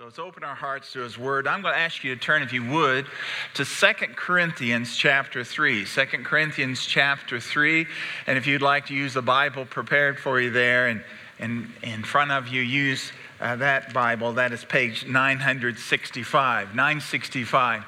So let's open our hearts to his word. I'm going to ask you to turn, if you would, to Second Corinthians chapter 3. 2 Corinthians chapter 3. And if you'd like to use the Bible prepared for you there and, and in front of you, use uh, that Bible. That is page 965. 965.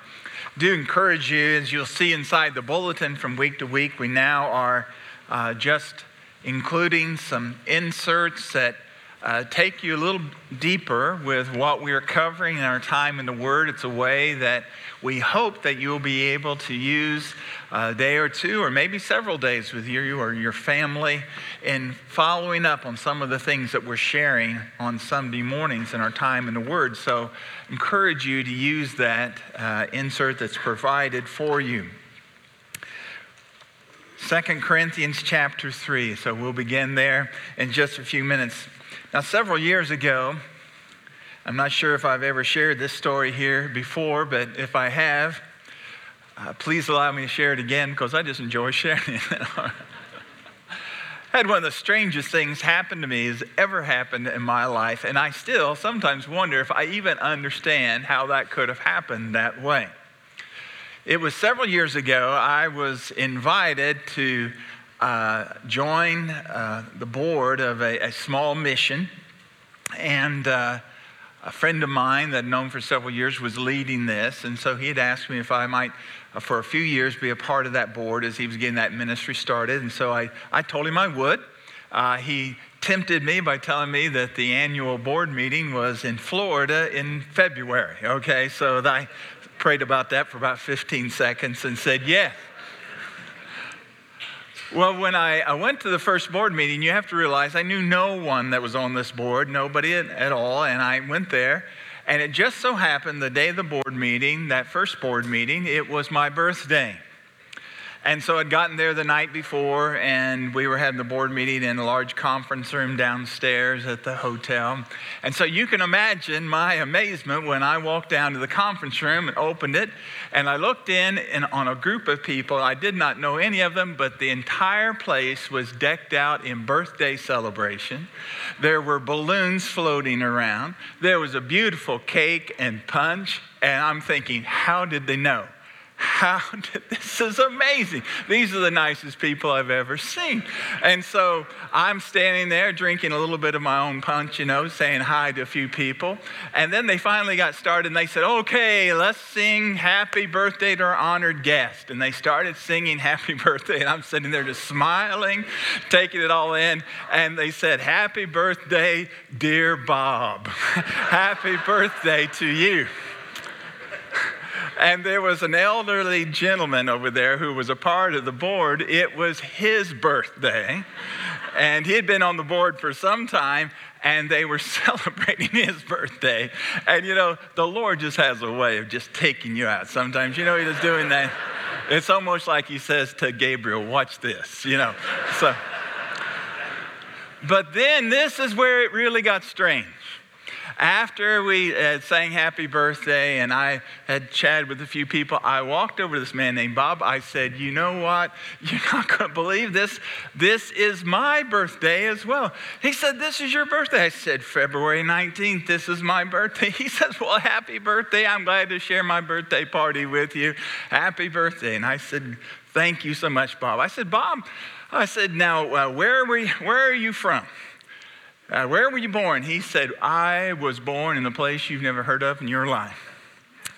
Do encourage you, as you'll see inside the bulletin from week to week, we now are uh, just including some inserts that uh, take you a little deeper with what we are covering in our time in the Word. It's a way that we hope that you'll be able to use a day or two, or maybe several days with you or your family in following up on some of the things that we're sharing on Sunday mornings in our time in the Word. So, encourage you to use that uh, insert that's provided for you. 2 Corinthians chapter 3. So we'll begin there in just a few minutes. Now, several years ago, I'm not sure if I've ever shared this story here before, but if I have, uh, please allow me to share it again because I just enjoy sharing it. I had one of the strangest things happen to me has ever happened in my life, and I still sometimes wonder if I even understand how that could have happened that way. It was several years ago, I was invited to uh, join uh, the board of a, a small mission. And uh, a friend of mine that I'd known for several years was leading this. And so he had asked me if I might, uh, for a few years, be a part of that board as he was getting that ministry started. And so I, I told him I would. Uh, he tempted me by telling me that the annual board meeting was in Florida in February. Okay, so I prayed about that for about 15 seconds and said, yes. Well, when I, I went to the first board meeting, you have to realize I knew no one that was on this board, nobody at, at all. And I went there, and it just so happened the day of the board meeting, that first board meeting, it was my birthday. And so I'd gotten there the night before, and we were having the board meeting in a large conference room downstairs at the hotel. And so you can imagine my amazement when I walked down to the conference room and opened it, and I looked in and on a group of people. I did not know any of them, but the entire place was decked out in birthday celebration. There were balloons floating around. There was a beautiful cake and punch, and I'm thinking, how did they know? How did, this is amazing. These are the nicest people I've ever seen. And so I'm standing there drinking a little bit of my own punch, you know, saying hi to a few people. And then they finally got started and they said, okay, let's sing happy birthday to our honored guest. And they started singing happy birthday. And I'm sitting there just smiling, taking it all in. And they said, happy birthday, dear Bob. happy birthday to you. And there was an elderly gentleman over there who was a part of the board. It was his birthday. And he had been on the board for some time, and they were celebrating his birthday. And you know, the Lord just has a way of just taking you out sometimes. You know, He's doing that. It's almost like He says to Gabriel, Watch this, you know. So, but then this is where it really got strange after we had sang happy birthday and I had chatted with a few people, I walked over to this man named Bob. I said, You know what? You're not going to believe this. This is my birthday as well. He said, This is your birthday. I said, February 19th, this is my birthday. He says, Well, happy birthday. I'm glad to share my birthday party with you. Happy birthday. And I said, Thank you so much, Bob. I said, Bob, I said, Now, uh, where, were you, where are you from? Uh, where were you born? He said, I was born in a place you've never heard of in your life.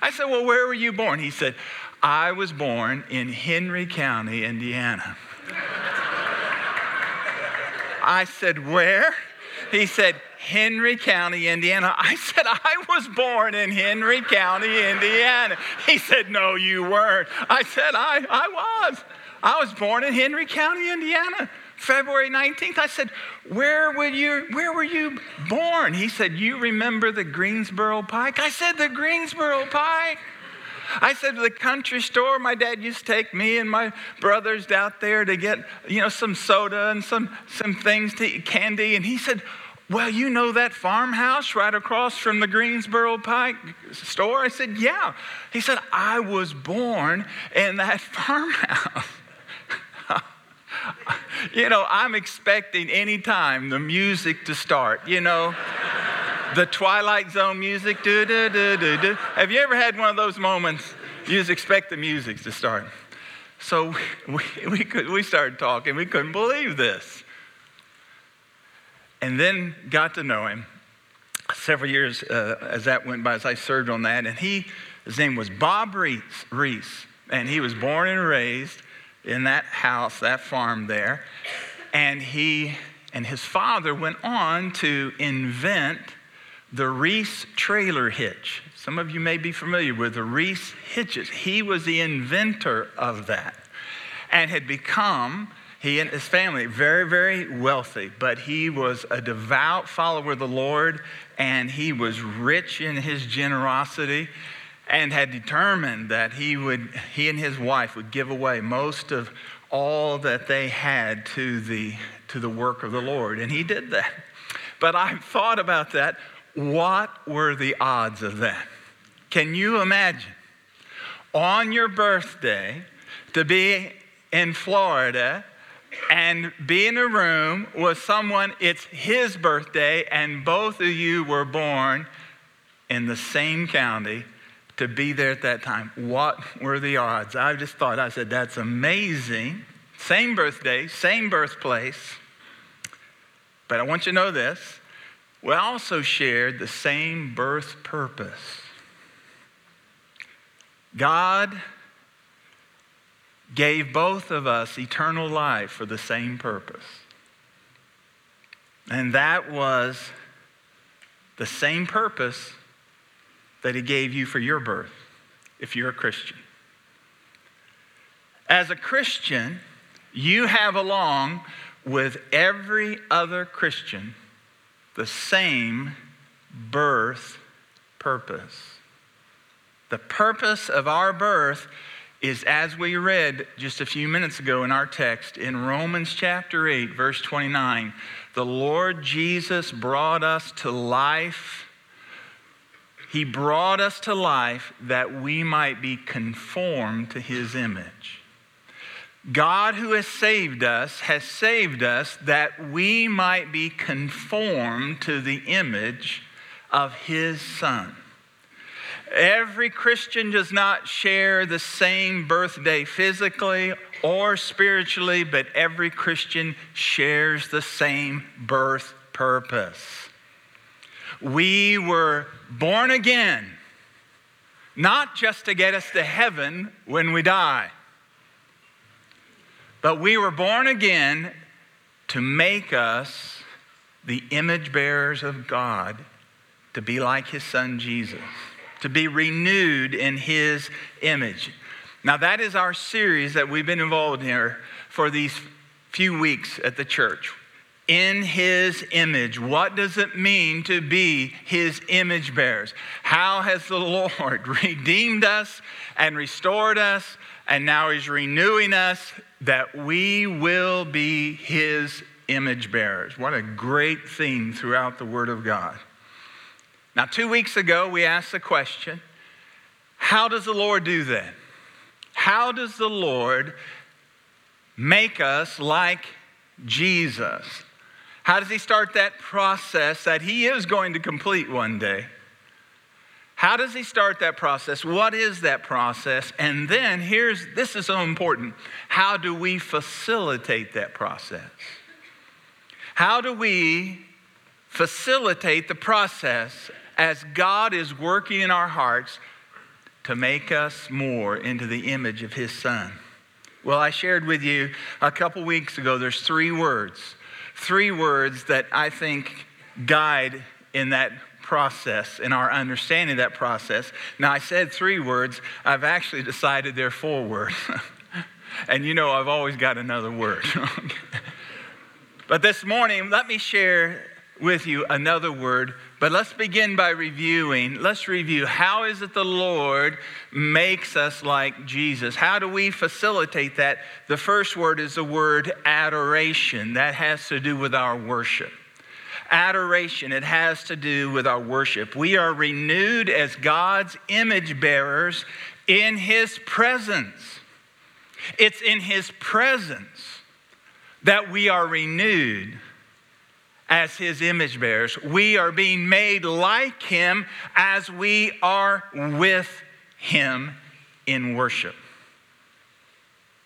I said, Well, where were you born? He said, I was born in Henry County, Indiana. I said, Where? He said, Henry County, Indiana. I said, I was born in Henry County, Indiana. He said, No, you weren't. I said, I, I was. I was born in Henry County, Indiana. February 19th. I said, where were, you, where were you born? He said, You remember the Greensboro Pike? I said, The Greensboro Pike. I said, the country store, my dad used to take me and my brothers out there to get, you know, some soda and some, some things to eat, candy. And he said, well, you know that farmhouse right across from the Greensboro Pike store? I said, Yeah. He said, I was born in that farmhouse. you know, I'm expecting anytime the music to start, you know. the Twilight Zone music. Do, do, do, do, do. Have you ever had one of those moments? You just expect the music to start. So we, we, could, we started talking. We couldn't believe this. And then got to know him several years uh, as that went by, as I served on that. And he, his name was Bob Reese, Reese, and he was born and raised in that house, that farm there. And he and his father went on to invent the Reese trailer hitch. Some of you may be familiar with the Reese hitches. He was the inventor of that and had become, he and his family, very, very wealthy, but he was a devout follower of the Lord and he was rich in his generosity and had determined that he would he and his wife would give away most of all that they had to the to the work of the Lord. And he did that. But I thought about that. What were the odds of that? Can you imagine on your birthday to be in Florida and be in a room with someone it's his birthday and both of you were born in the same county to be there at that time. What were the odds? I just thought, I said, that's amazing. Same birthday, same birthplace. But I want you to know this we also shared the same birth purpose. God gave both of us eternal life for the same purpose. And that was the same purpose that He gave you for your birth, if you're a Christian. As a Christian, you have along with every other Christian the same birth purpose. The purpose of our birth is as we read just a few minutes ago in our text in Romans chapter 8, verse 29. The Lord Jesus brought us to life he brought us to life that we might be conformed to His image. God, who has saved us, has saved us that we might be conformed to the image of His Son. Every Christian does not share the same birthday physically or spiritually, but every Christian shares the same birth purpose. We were born again, not just to get us to heaven when we die, but we were born again to make us the image bearers of God, to be like his son Jesus, to be renewed in his image. Now, that is our series that we've been involved in here for these few weeks at the church in his image. What does it mean to be his image bearers? How has the Lord redeemed us and restored us, and now he's renewing us that we will be his image bearers? What a great theme throughout the Word of God. Now, two weeks ago, we asked the question how does the Lord do that? How does the Lord make us like Jesus? How does he start that process that he is going to complete one day? How does he start that process? What is that process? And then here's this is so important. How do we facilitate that process? How do we facilitate the process as God is working in our hearts to make us more into the image of his son? Well, I shared with you a couple weeks ago there's three words three words that I think guide in that process, in our understanding of that process. Now, I said three words, I've actually decided they're four words. and you know, I've always got another word. but this morning, let me share with you another word but let's begin by reviewing. Let's review how is it the Lord makes us like Jesus? How do we facilitate that? The first word is the word adoration. That has to do with our worship. Adoration, it has to do with our worship. We are renewed as God's image bearers in His presence. It's in His presence that we are renewed as his image bearers. We are being made like him as we are with him in worship.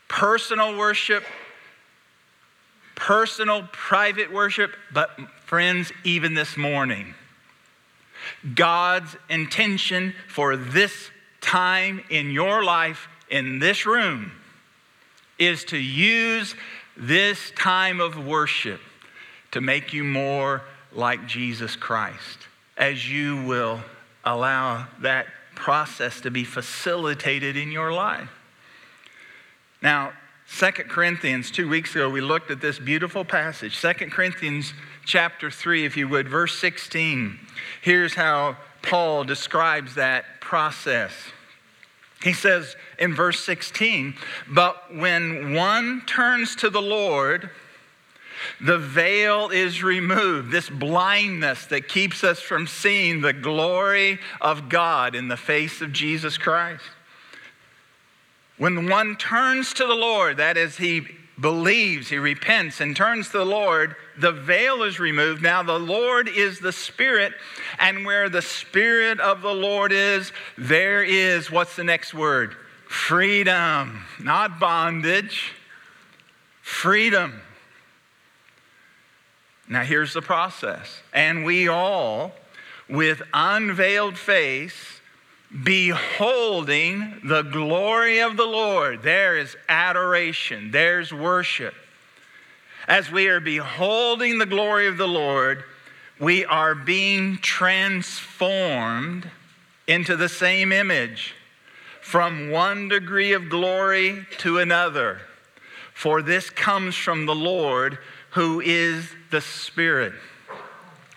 Personal worship, personal, private worship, but friends, even this morning, God's intention for this time in your life in this room is to use this time of worship to make you more like Jesus Christ as you will allow that process to be facilitated in your life. Now, Second Corinthians, two weeks ago, we looked at this beautiful passage. Second Corinthians chapter 3, if you would, verse 16. Here's how Paul describes that process. He says in verse 16, But when one turns to the Lord, the veil is removed, this blindness that keeps us from seeing the glory of God in the face of Jesus Christ. When one turns to the Lord, that is, he believes, he repents, and turns to the Lord, the veil is removed. Now, the Lord is the Spirit, and where the Spirit of the Lord is, there is what's the next word? Freedom, not bondage. Freedom. Now, here's the process. And we all, with unveiled face, beholding the glory of the Lord. There is adoration, there's worship. As we are beholding the glory of the Lord, we are being transformed into the same image from one degree of glory to another. For this comes from the Lord who is the Spirit.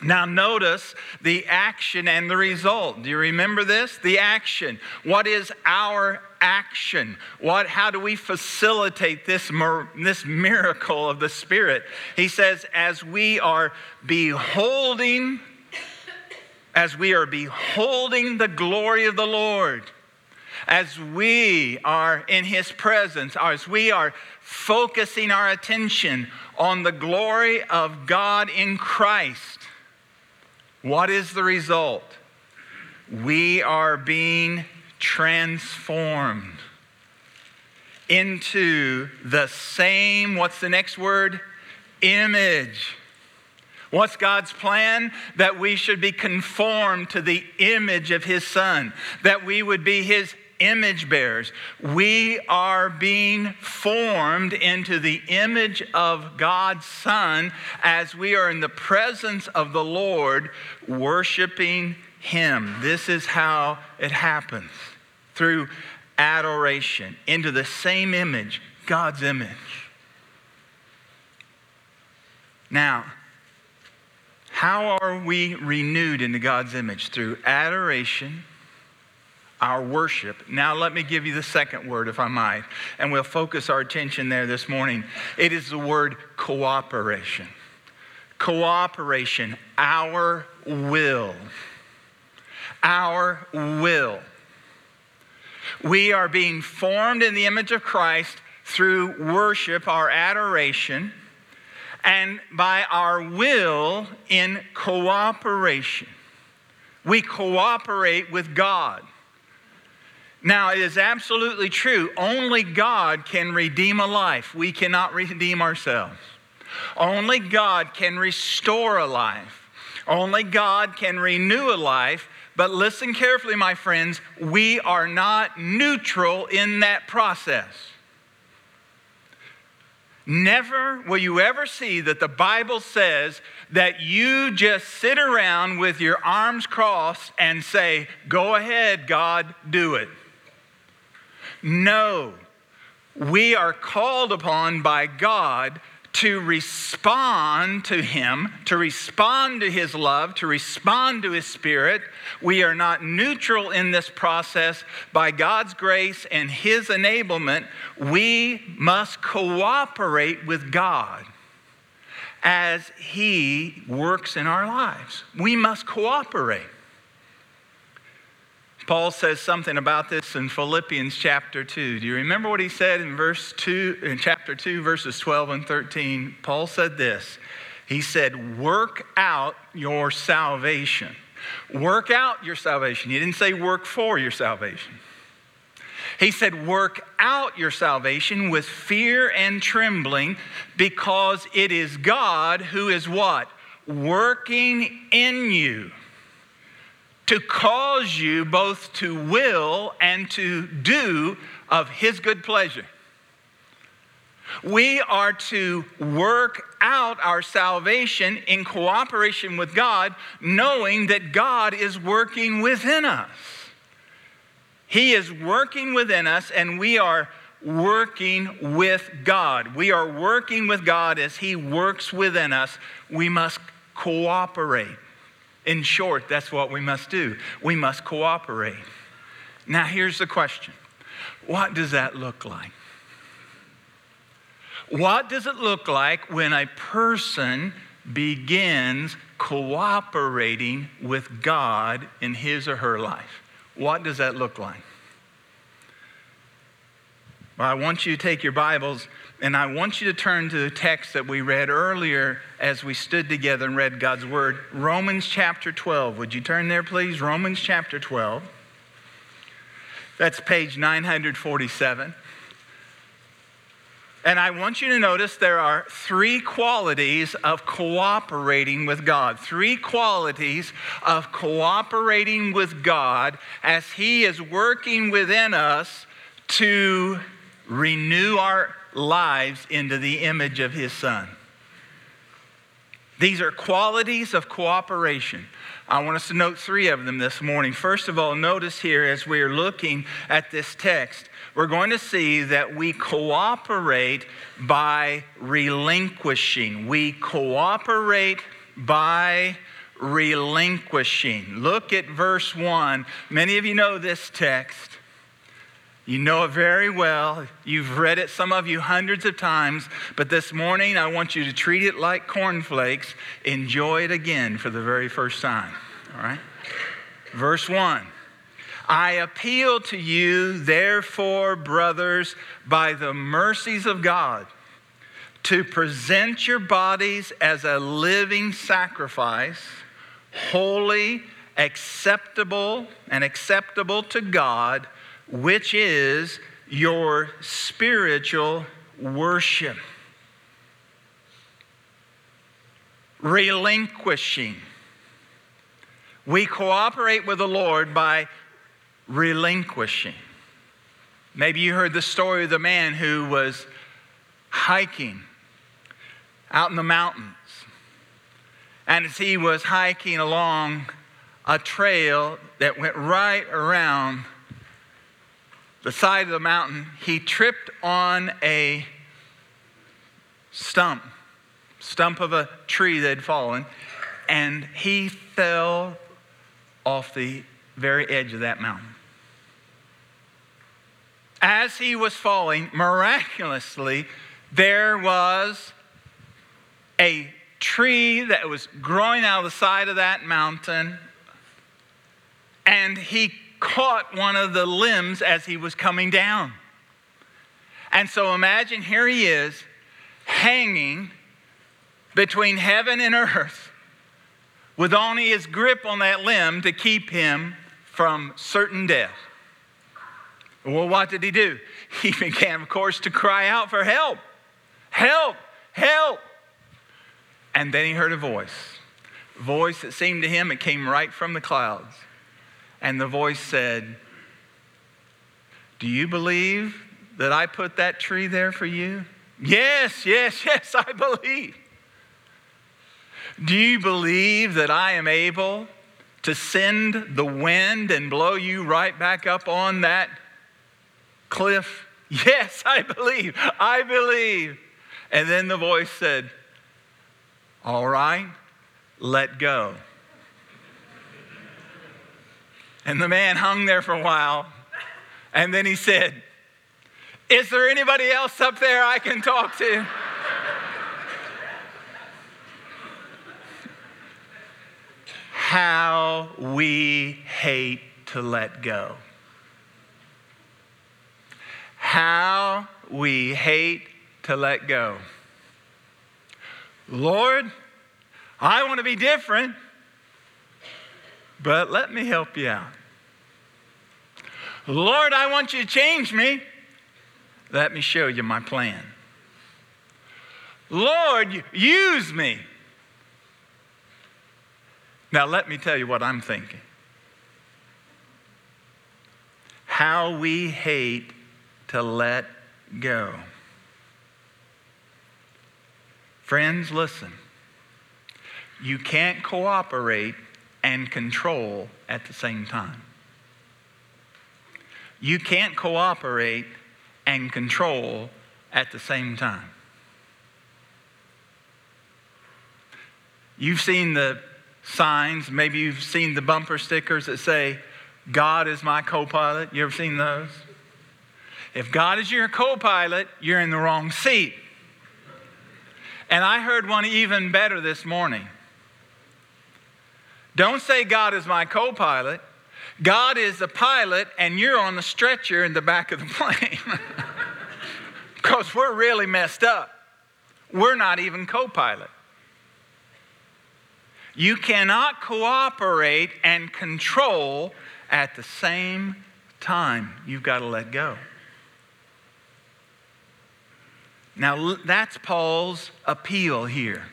Now, notice the action and the result. Do you remember this? The action. What is our action? What, how do we facilitate this, this miracle of the Spirit? He says, as we are beholding, as we are beholding the glory of the Lord, as we are in His presence, as we are focusing our attention on the glory of God in Christ, what is the result? We are being transformed into the same, what's the next word? Image. What's God's plan? That we should be conformed to the image of His Son, that we would be His image bearers. We are being formed into the image of God's Son as we are in the presence of the Lord, worshiping Him. This is how it happens through adoration into the same image, God's image. Now, how are we renewed into God's image? Through adoration our worship. Now, let me give you the second word, if I might, and we'll focus our attention there this morning. It is the word cooperation. Cooperation, our will. Our will. We are being formed in the image of Christ through worship, our adoration, and by our will in cooperation. We cooperate with God. Now, it is absolutely true. Only God can redeem a life. We cannot redeem ourselves. Only God can restore a life. Only God can renew a life. But listen carefully, my friends, we are not neutral in that process. Never will you ever see that the Bible says that you just sit around with your arms crossed and say, Go ahead, God, do it. No, we are called upon by God to respond to Him, to respond to His love, to respond to His Spirit. We are not neutral in this process. By God's grace and His enablement, we must cooperate with God as He works in our lives. We must cooperate. Paul says something about this in Philippians chapter 2. Do you remember what he said in verse 2 in chapter 2 verses 12 and 13? Paul said this. He said, Work out your salvation. Work out your salvation. He didn't say work for your salvation. He said, Work out your salvation with fear and trembling because it is God who is what? Working in you to cause you both to will and to do of His good pleasure. We are to work out our salvation in cooperation with God, knowing that God is working within us. He is working within us, and we are working with God. We are working with God as He works within us. We must cooperate. In short, that's what we must do. We must cooperate. Now, here's the question What does that look like? What does it look like when a person begins cooperating with God in his or her life? What does that look like? Well, I want you to take your Bibles and I want you to turn to the text that we read earlier as we stood together and read God's Word. Romans chapter 12. Would you turn there, please? Romans chapter 12. That's page 947. And I want you to notice there are three qualities of cooperating with God. Three qualities of cooperating with God as He is working within us to renew our lives into the image of His Son. These are qualities of cooperation. I want us to note three of them this morning. First of all, notice here as we are looking at this text, we're going to see that we cooperate by relinquishing. We cooperate by relinquishing. Look at verse 1. Many of you know this text. You know it very well. You've read it, some of you, hundreds of times. But this morning, I want you to treat it like cornflakes. Enjoy it again for the very first time. All right? Verse 1 I appeal to you, therefore, brothers, by the mercies of God, to present your bodies as a living sacrifice, holy, acceptable, and acceptable to God, which is your spiritual worship. Relinquishing. We cooperate with the Lord by relinquishing. Maybe you heard the story of the man who was hiking out in the mountains. And as he was hiking along a trail that went right around the side of the mountain, he tripped on a stump, stump of a tree that had fallen, and he fell off the very edge of that mountain. As he was falling, miraculously, there was a tree that was growing out of the side of that mountain, and he caught one of the limbs as he was coming down. And so imagine here he is hanging between heaven and earth with only his grip on that limb to keep him from certain death. Well, what did he do? He began, of course, to cry out for help. Help! Help! And then he heard a voice. A voice that seemed to him, it came right from the clouds. And the voice said, Do you believe that I put that tree there for you? Yes, yes, yes, I believe. Do you believe that I am able to send the wind and blow you right back up on that cliff? Yes, I believe. I believe. And then the voice said, All right, let go. And the man hung there for a while. And then he said, Is there anybody else up there I can talk to? How we hate to let go. How we hate to let go. Lord, I want to be different, but let me help you out. Lord, I want you to change me. Let me show you my plan. Lord, use me. Now, let me tell you what I'm thinking. How we hate to let go. Friends, listen. You can't cooperate and control at the same time. You can't cooperate and control at the same time. You've seen the signs, maybe you've seen the bumper stickers that say, God is my co pilot. You ever seen those? If God is your co pilot, you're in the wrong seat. And I heard one even better this morning. Don't say God is my co pilot. God is the pilot, and you're on the stretcher in the back of the plane. Because we're really messed up. We're not even co pilot. You cannot cooperate and control at the same time. You've got to let go. Now, that's Paul's appeal here.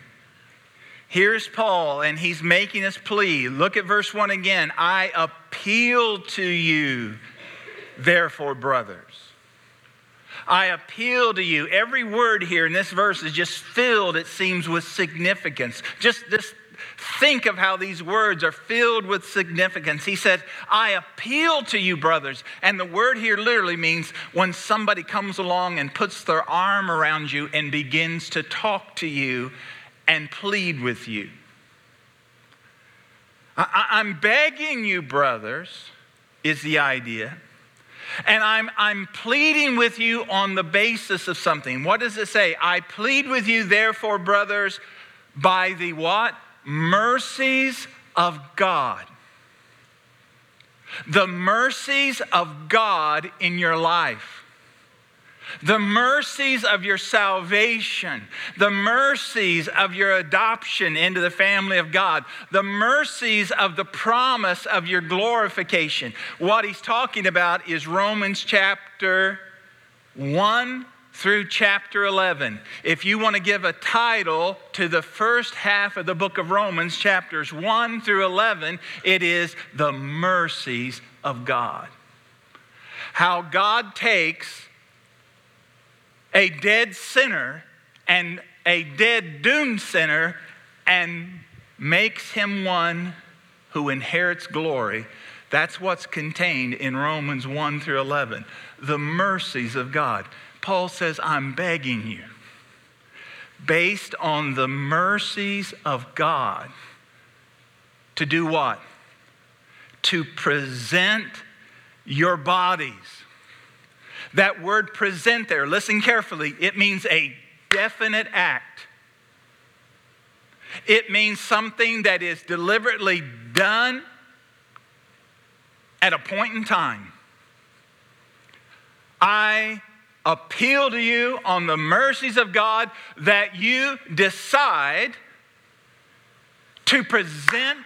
Here's Paul, and he's making his plea. Look at verse 1 again. I appeal to you, therefore, brothers. I appeal to you. Every word here in this verse is just filled, it seems, with significance. Just, just think of how these words are filled with significance. He said, I appeal to you, brothers. And the word here literally means when somebody comes along and puts their arm around you and begins to talk to you and plead with you. I, am begging you, brothers, is the idea. And I'm, I'm pleading with you on the basis of something. What does it say? I plead with you, therefore, brothers, by the what? Mercies of God. The mercies of God in your life the mercies of your salvation, the mercies of your adoption into the family of God, the mercies of the promise of your glorification. What he's talking about is Romans chapter 1 through chapter 11. If you want to give a title to the first half of the book of Romans, chapters 1 through 11, it is the mercies of God. How God takes a dead sinner and a dead doomed sinner and makes him one who inherits glory. That's what's contained in Romans 1 through 11. The mercies of God. Paul says, I'm begging you, based on the mercies of God, to do what? To present your bodies that word present there, listen carefully, it means a definite act. It means something that is deliberately done at a point in time. I appeal to you on the mercies of God that you decide to present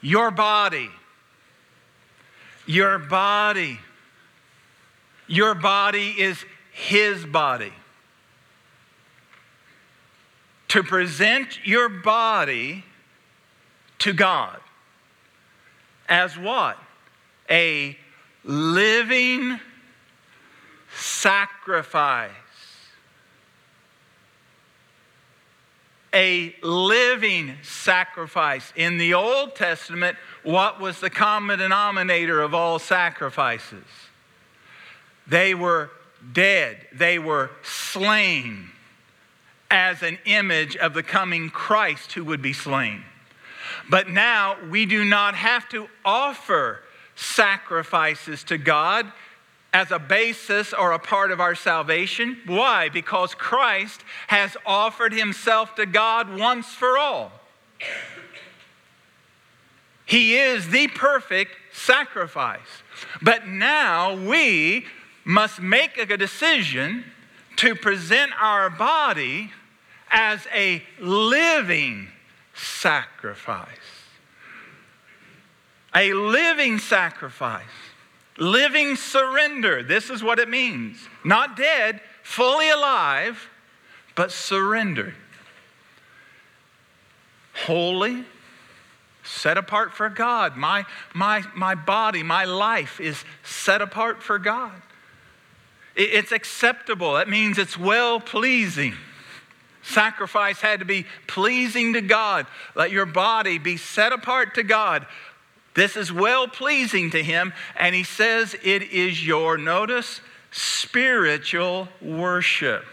your body. Your body your body is His body. To present your body to God as what? A living sacrifice. A living sacrifice. In the Old Testament, what was the common denominator of all sacrifices? They were dead, they were slain as an image of the coming Christ who would be slain. But now we do not have to offer sacrifices to God as a basis or a part of our salvation. Why? Because Christ has offered himself to God once for all. He is the perfect sacrifice. But now we must make a decision to present our body as a living sacrifice. A living sacrifice. Living surrender. This is what it means. Not dead, fully alive, but surrendered. Holy, set apart for God. My, my, my body, my life is set apart for God. It's acceptable. That means it's well pleasing. Sacrifice had to be pleasing to God. Let your body be set apart to God. This is well pleasing to Him. And He says it is your, notice, spiritual worship.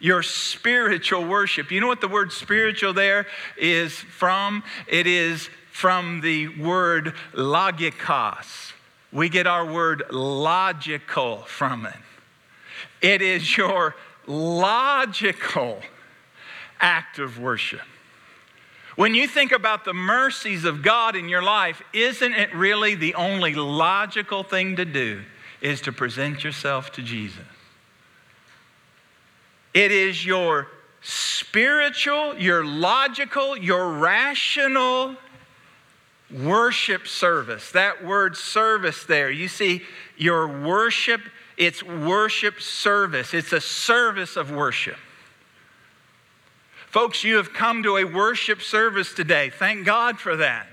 Your spiritual worship. You know what the word spiritual there is from? It is from the word logikos. We get our word logical from it. It is your logical act of worship. When you think about the mercies of God in your life, isn't it really the only logical thing to do is to present yourself to Jesus? It is your spiritual, your logical, your rational worship service. That word service there, you see, your worship, it's worship service. It's a service of worship. Folks, you have come to a worship service today. Thank God for that.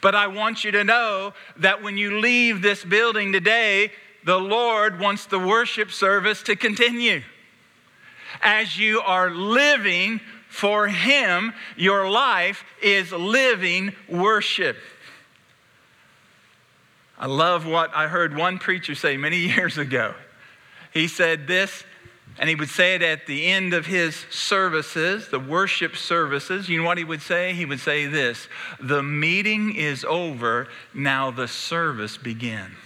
But I want you to know that when you leave this building today, the Lord wants the worship service to continue. As you are living for Him, your life is living worship. I love what I heard one preacher say many years ago. He said this and he would say it at the end of his services, the worship services. You know what he would say? He would say this The meeting is over, now the service begins.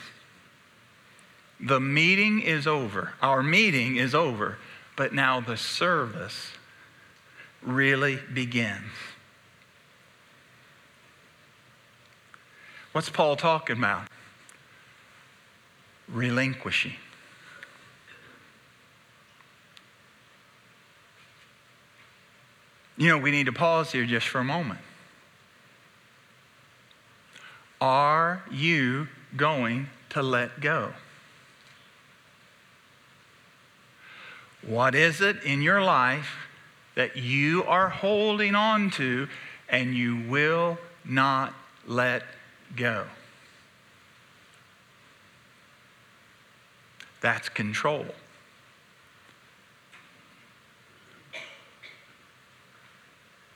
The meeting is over. Our meeting is over, but now the service really begins. What's Paul talking about? Relinquishing. You know, we need to pause here just for a moment. Are you going to let go? What is it in your life that you are holding on to and you will not let go? That's control.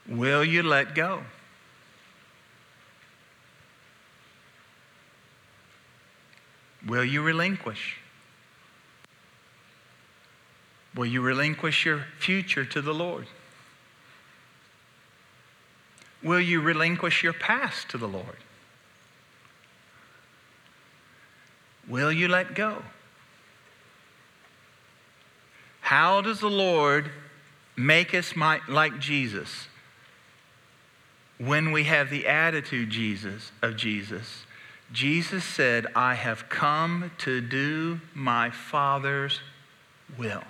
Will you let go? Will you relinquish? Will you relinquish your future to the Lord? Will you relinquish your past to the Lord? Will you let go? How does the Lord make us like Jesus? when we have the attitude Jesus of Jesus, Jesus said, I have come to do my Father's will.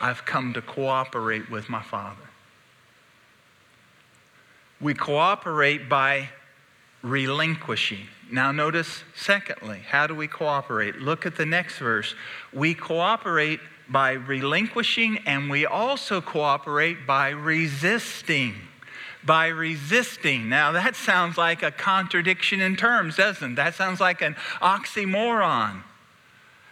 I've come to cooperate with my Father. We cooperate by relinquishing. Now, notice, secondly, how do we cooperate? Look at the next verse. We cooperate by relinquishing, and we also cooperate by resisting by resisting. Now, that sounds like a contradiction in terms, doesn't it? That sounds like an oxymoron.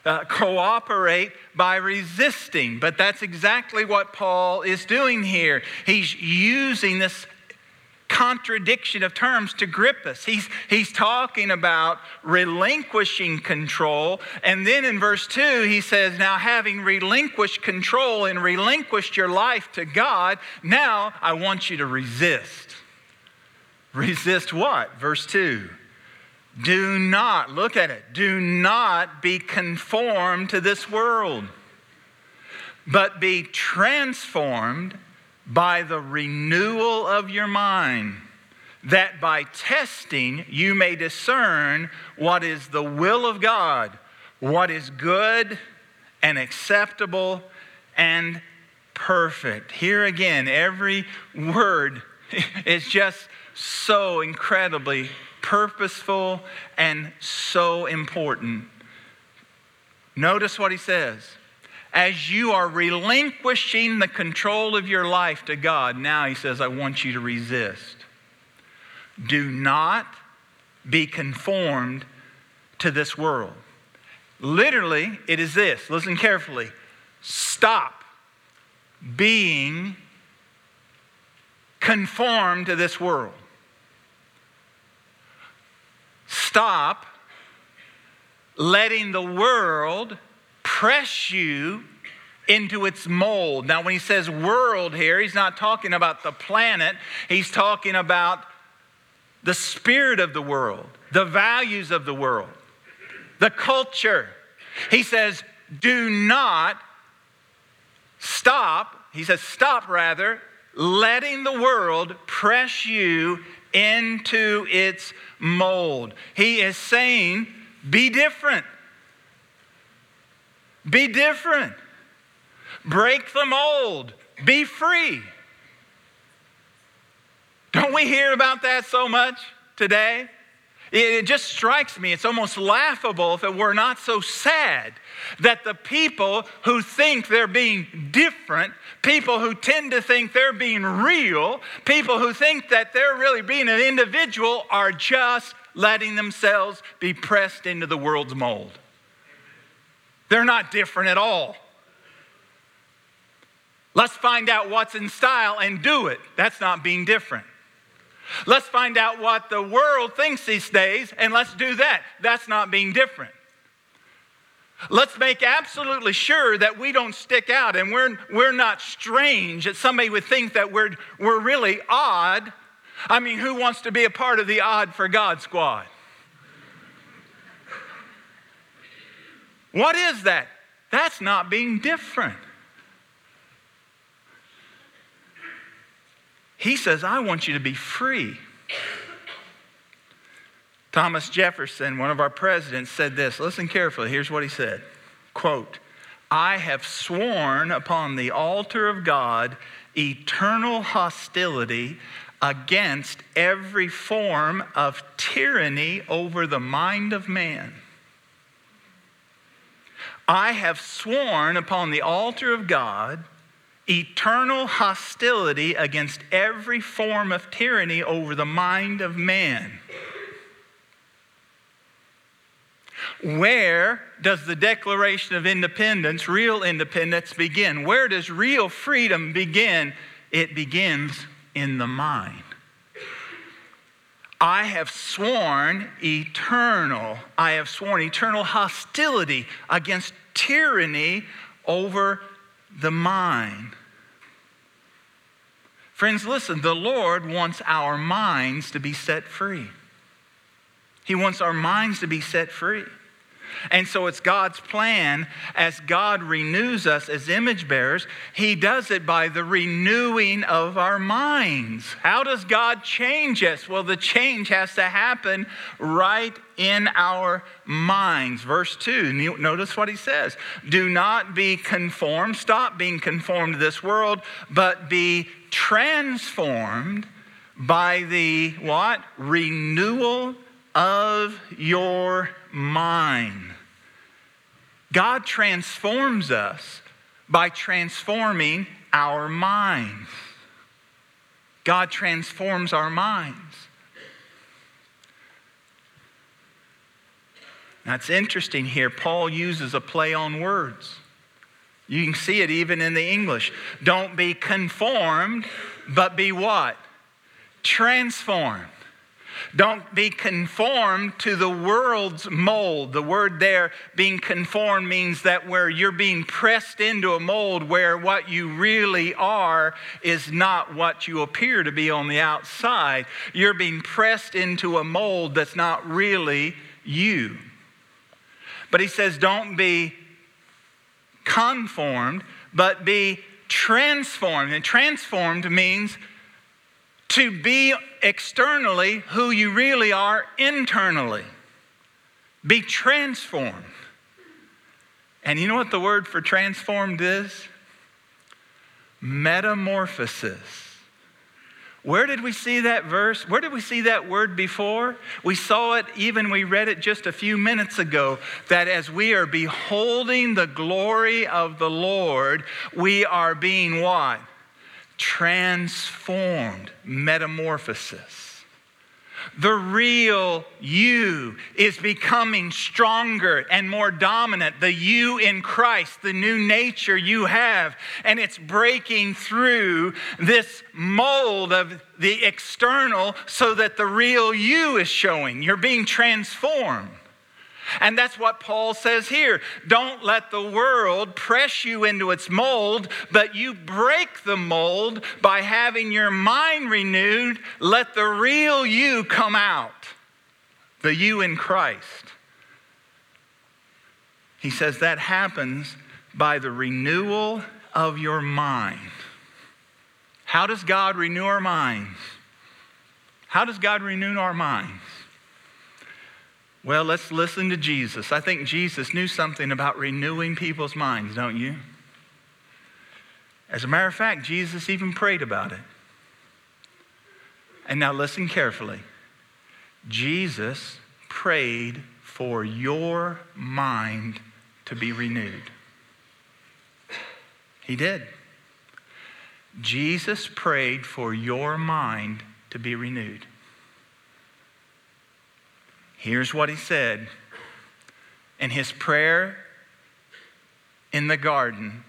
Uh, cooperate by resisting. But that's exactly what Paul is doing here. He's using this contradiction of terms to grip us. He's, he's talking about relinquishing control. And then in verse 2, he says, Now having relinquished control and relinquished your life to God, now I want you to resist. Resist what? Verse 2. Do not, look at it, do not be conformed to this world, but be transformed by the renewal of your mind, that by testing you may discern what is the will of God, what is good and acceptable and perfect. Here again, every word is just so incredibly purposeful and so important. Notice what he says. As you are relinquishing the control of your life to God, now he says, I want you to resist. Do not be conformed to this world. Literally, it is this listen carefully stop being conformed to this world. Stop letting the world press you into its mold. Now, when he says world here, he's not talking about the planet, he's talking about the spirit of the world, the values of the world, the culture. He says, do not stop, he says, stop rather, letting the world press you into its mold. He is saying, be different. Be different. Break the mold. Be free. Don't we hear about that so much today? It just strikes me, it's almost laughable if it were not so sad that the people who think they're being different, people who tend to think they're being real, people who think that they're really being an individual are just letting themselves be pressed into the world's mold. They're not different at all. Let's find out what's in style and do it. That's not being different. Let's find out what the world thinks these days and let's do that. That's not being different. Let's make absolutely sure that we don't stick out and we're, we're not strange, that somebody would think that we're, we're really odd. I mean, who wants to be a part of the odd for God squad? What is that? That's not being different. He says, I want you to be free. Thomas Jefferson, one of our presidents, said this. Listen carefully. Here's what he said quote, I have sworn upon the altar of God eternal hostility against every form of tyranny over the mind of man. I have sworn upon the altar of God eternal hostility against every form of tyranny over the mind of man. Where does the Declaration of Independence, real independence, begin? Where does real freedom begin? It begins in the mind. I have sworn eternal, I have sworn eternal hostility against tyranny over the mind. Friends, listen, the Lord wants our minds to be set free. He wants our minds to be set free. And so it's God's plan as God renews us as image bearers, He does it by the renewing of our minds. How does God change us? Well, the change has to happen right in our minds. Verse 2, notice what He says Do not be conformed, stop being conformed to this world, but be transformed by the what? Renewal of your mind. God transforms us by transforming our minds. God transforms our minds. That's interesting here. Paul uses a play on words. You can see it even in the English. Don't be conformed, but be what? Transformed. Don't be conformed to the world's mold. The word there, being conformed, means that where you're being pressed into a mold where what you really are is not what you appear to be on the outside. You're being pressed into a mold that's not really you. But he says, don't be conformed, but be transformed. And transformed means to be externally who you really are internally. Be transformed. And you know what the word for transformed is? metamorphosis. Where did we see that verse? Where did we see that word before? We saw it even, we read it just a few minutes ago, that as we are beholding the glory of the Lord, we are being what? Transformed, metamorphosis. The real you is becoming stronger and more dominant. The you in Christ, the new nature you have, and it's breaking through this mold of the external so that the real you is showing. You're being transformed. And that's what Paul says here. Don't let the world press you into its mold, but you break the mold by having your mind renewed. Let the real you come out, the you in Christ. He says that happens by the renewal of your mind. How does God renew our minds? How does God renew our minds? Well, let's listen to Jesus. I think Jesus knew something about renewing people's minds, don't you? As a matter of fact, Jesus even prayed about it. And now listen carefully. Jesus prayed for your mind to be renewed. He did. Jesus prayed for your mind to be renewed. Here's what he said in his prayer in the garden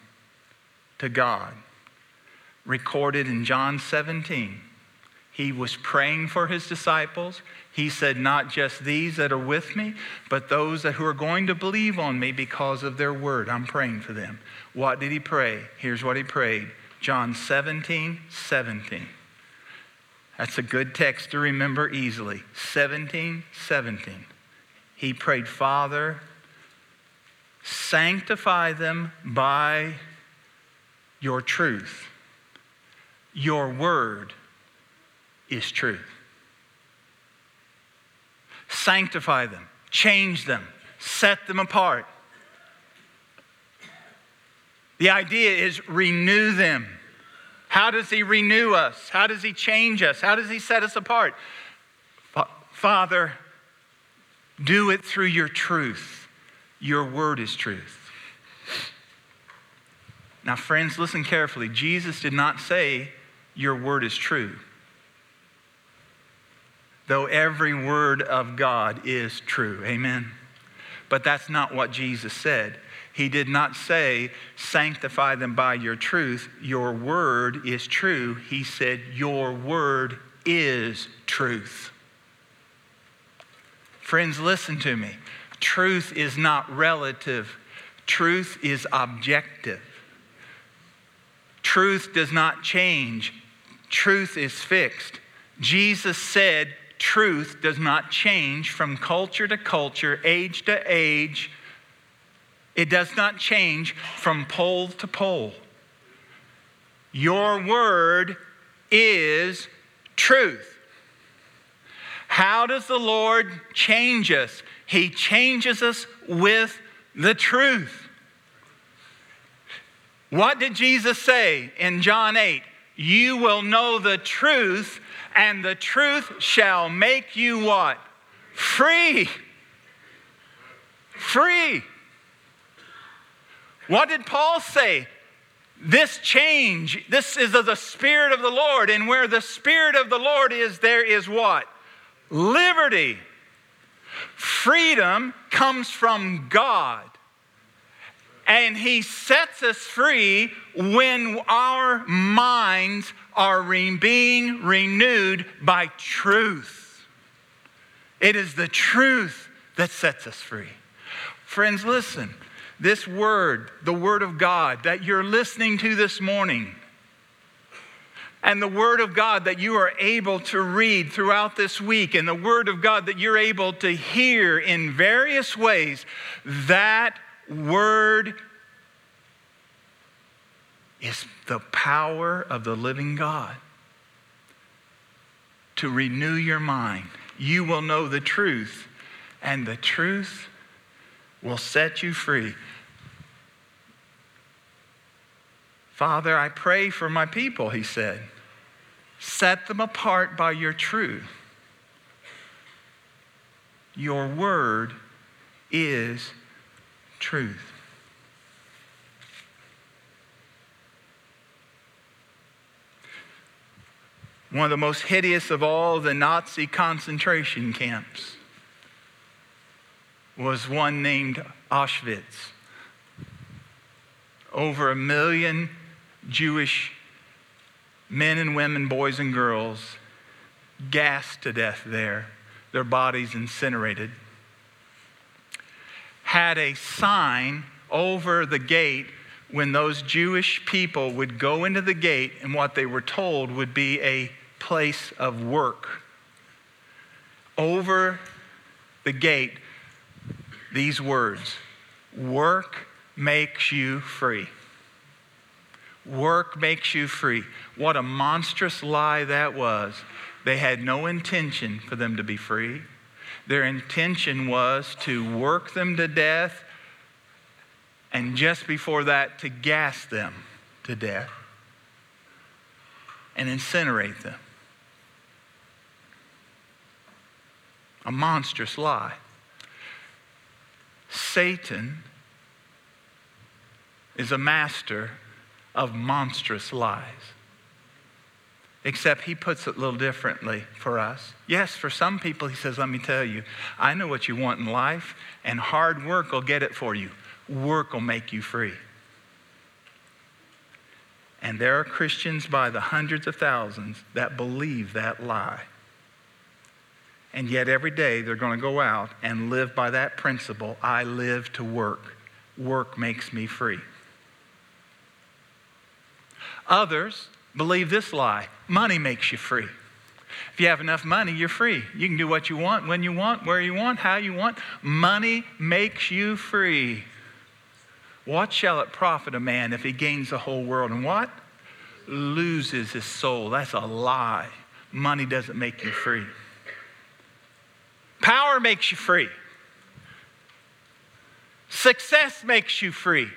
to God, recorded in John 17. He was praying for his disciples. He said, Not just these that are with me, but those that who are going to believe on me because of their word. I'm praying for them. What did he pray? Here's what he prayed John 17, 17. That's a good text to remember easily. 17, 17. He prayed, Father, sanctify them by your truth. Your word is truth. Sanctify them, change them, set them apart. The idea is renew them. How does He renew us? How does He change us? How does He set us apart? Father, do it through your truth. Your word is truth. Now, friends, listen carefully. Jesus did not say, Your word is true. Though every word of God is true. Amen. But that's not what Jesus said. He did not say, Sanctify them by your truth. Your word is true. He said, Your word is truth. Friends, listen to me. Truth is not relative, truth is objective. Truth does not change, truth is fixed. Jesus said, Truth does not change from culture to culture, age to age, it does not change from pole to pole. Your word is truth. How does the Lord change us? He changes us with the truth. What did Jesus say in John 8? You will know the truth, and the truth shall make you what? Free. Free. What did Paul say? This change, this is of the Spirit of the Lord. And where the Spirit of the Lord is, there is what? Liberty. Freedom comes from God. And He sets us free when our minds are re- being renewed by truth. It is the truth that sets us free. Friends, listen this word, the word of God that you're listening to this morning, and the Word of God that you are able to read throughout this week, and the Word of God that you're able to hear in various ways, that Word is the power of the living God to renew your mind. You will know the truth, and the truth will set you free. Father, I pray for my people, he said. Set them apart by your truth. Your word is truth. One of the most hideous of all the Nazi concentration camps was one named Auschwitz. Over a million Jewish men and women, boys and girls, gassed to death there, their bodies incinerated. Had a sign over the gate when those Jewish people would go into the gate, and what they were told would be a place of work. Over the gate, these words work makes you free. Work makes you free. What a monstrous lie that was. They had no intention for them to be free. Their intention was to work them to death and just before that to gas them to death and incinerate them. A monstrous lie. Satan is a master of monstrous lies. Except he puts it a little differently for us. Yes, for some people, he says, Let me tell you, I know what you want in life, and hard work will get it for you. Work will make you free. And there are Christians by the hundreds of thousands that believe that lie. And yet every day they're going to go out and live by that principle I live to work. Work makes me free. Others believe this lie money makes you free. If you have enough money, you're free. You can do what you want, when you want, where you want, how you want. Money makes you free. What shall it profit a man if he gains the whole world and what? Loses his soul. That's a lie. Money doesn't make you free. Power makes you free. Success makes you free.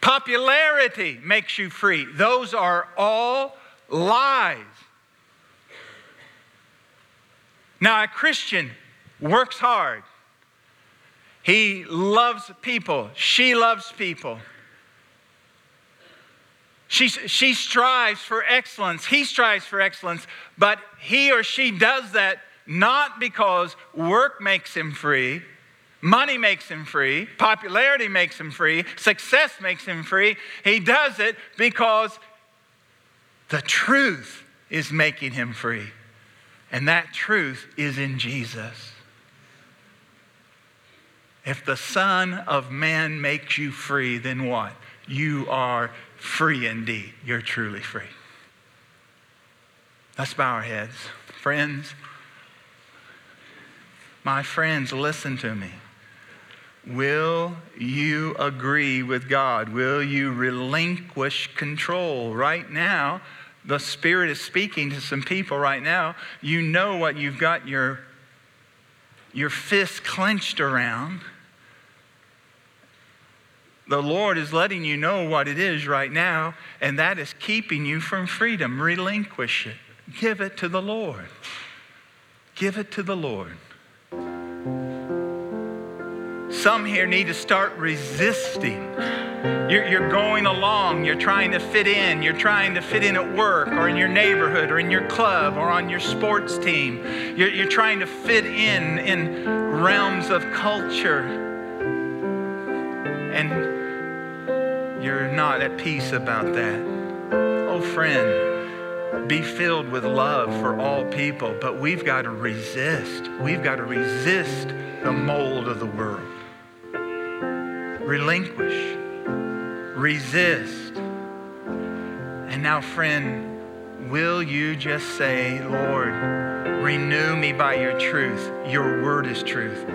Popularity makes you free. Those are all lies. Now, a Christian works hard. He loves people. She loves people. She, she strives for excellence. He strives for excellence. But he or she does that not because work makes him free, money makes him free, popularity makes him free, success makes him free. He does it because the truth is making him free. And that truth is in Jesus. If the Son of Man makes you free, then what? You are free indeed. You're truly free. Let's bow our heads. Friends, my friends, listen to me. Will you agree with God? Will you relinquish control? Right now, the Spirit is speaking to some people right now. You know what you've got your, your fist clenched around. The Lord is letting you know what it is right now, and that is keeping you from freedom. Relinquish it. Give it to the Lord. Give it to the Lord. Some here need to start resisting. You're, you're, going along, you're trying to fit in, you're trying to fit in at work or in your neighborhood or in your club or on your sports team. You're, you're trying to fit in in realms of culture. And you're not at peace about that. Oh, friend, be filled with love for all people, but we've got to resist. We've got to resist the mold of the world relinquish, resist. And now, friend, will you just say, Lord, renew me by your truth? Your word is truth.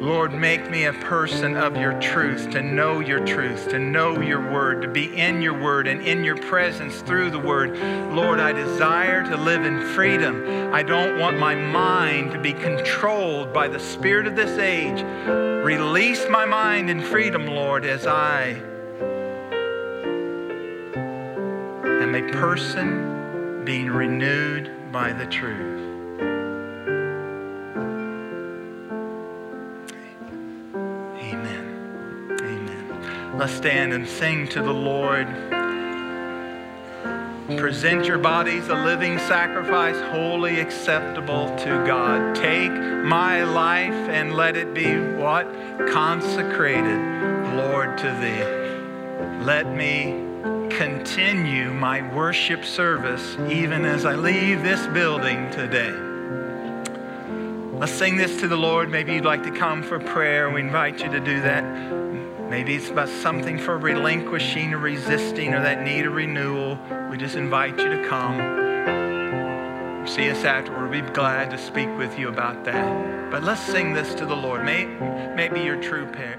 Lord, make me a person of your truth, to know your truth, to know your word, to be in your word and in your presence through the word. Lord, I desire to live in freedom. I don't want my mind to be controlled by the spirit of this age. Release my mind in freedom, Lord, as I am a person being renewed by the truth. Amen. Amen. Let's stand and sing to the Lord. Present your bodies a living sacrifice, holy acceptable to God. Take my life and let it be what? Consecrated, Lord, to thee. Let me continue my worship service even as I leave this building today. Let's sing this to the Lord. Maybe you'd like to come for prayer. We invite you to do that. Maybe it's about something for relinquishing or resisting or that need of renewal. We just invite you to come. See us afterward. We'd be glad to speak with you about that. But let's sing this to the Lord. May, maybe your true prayer.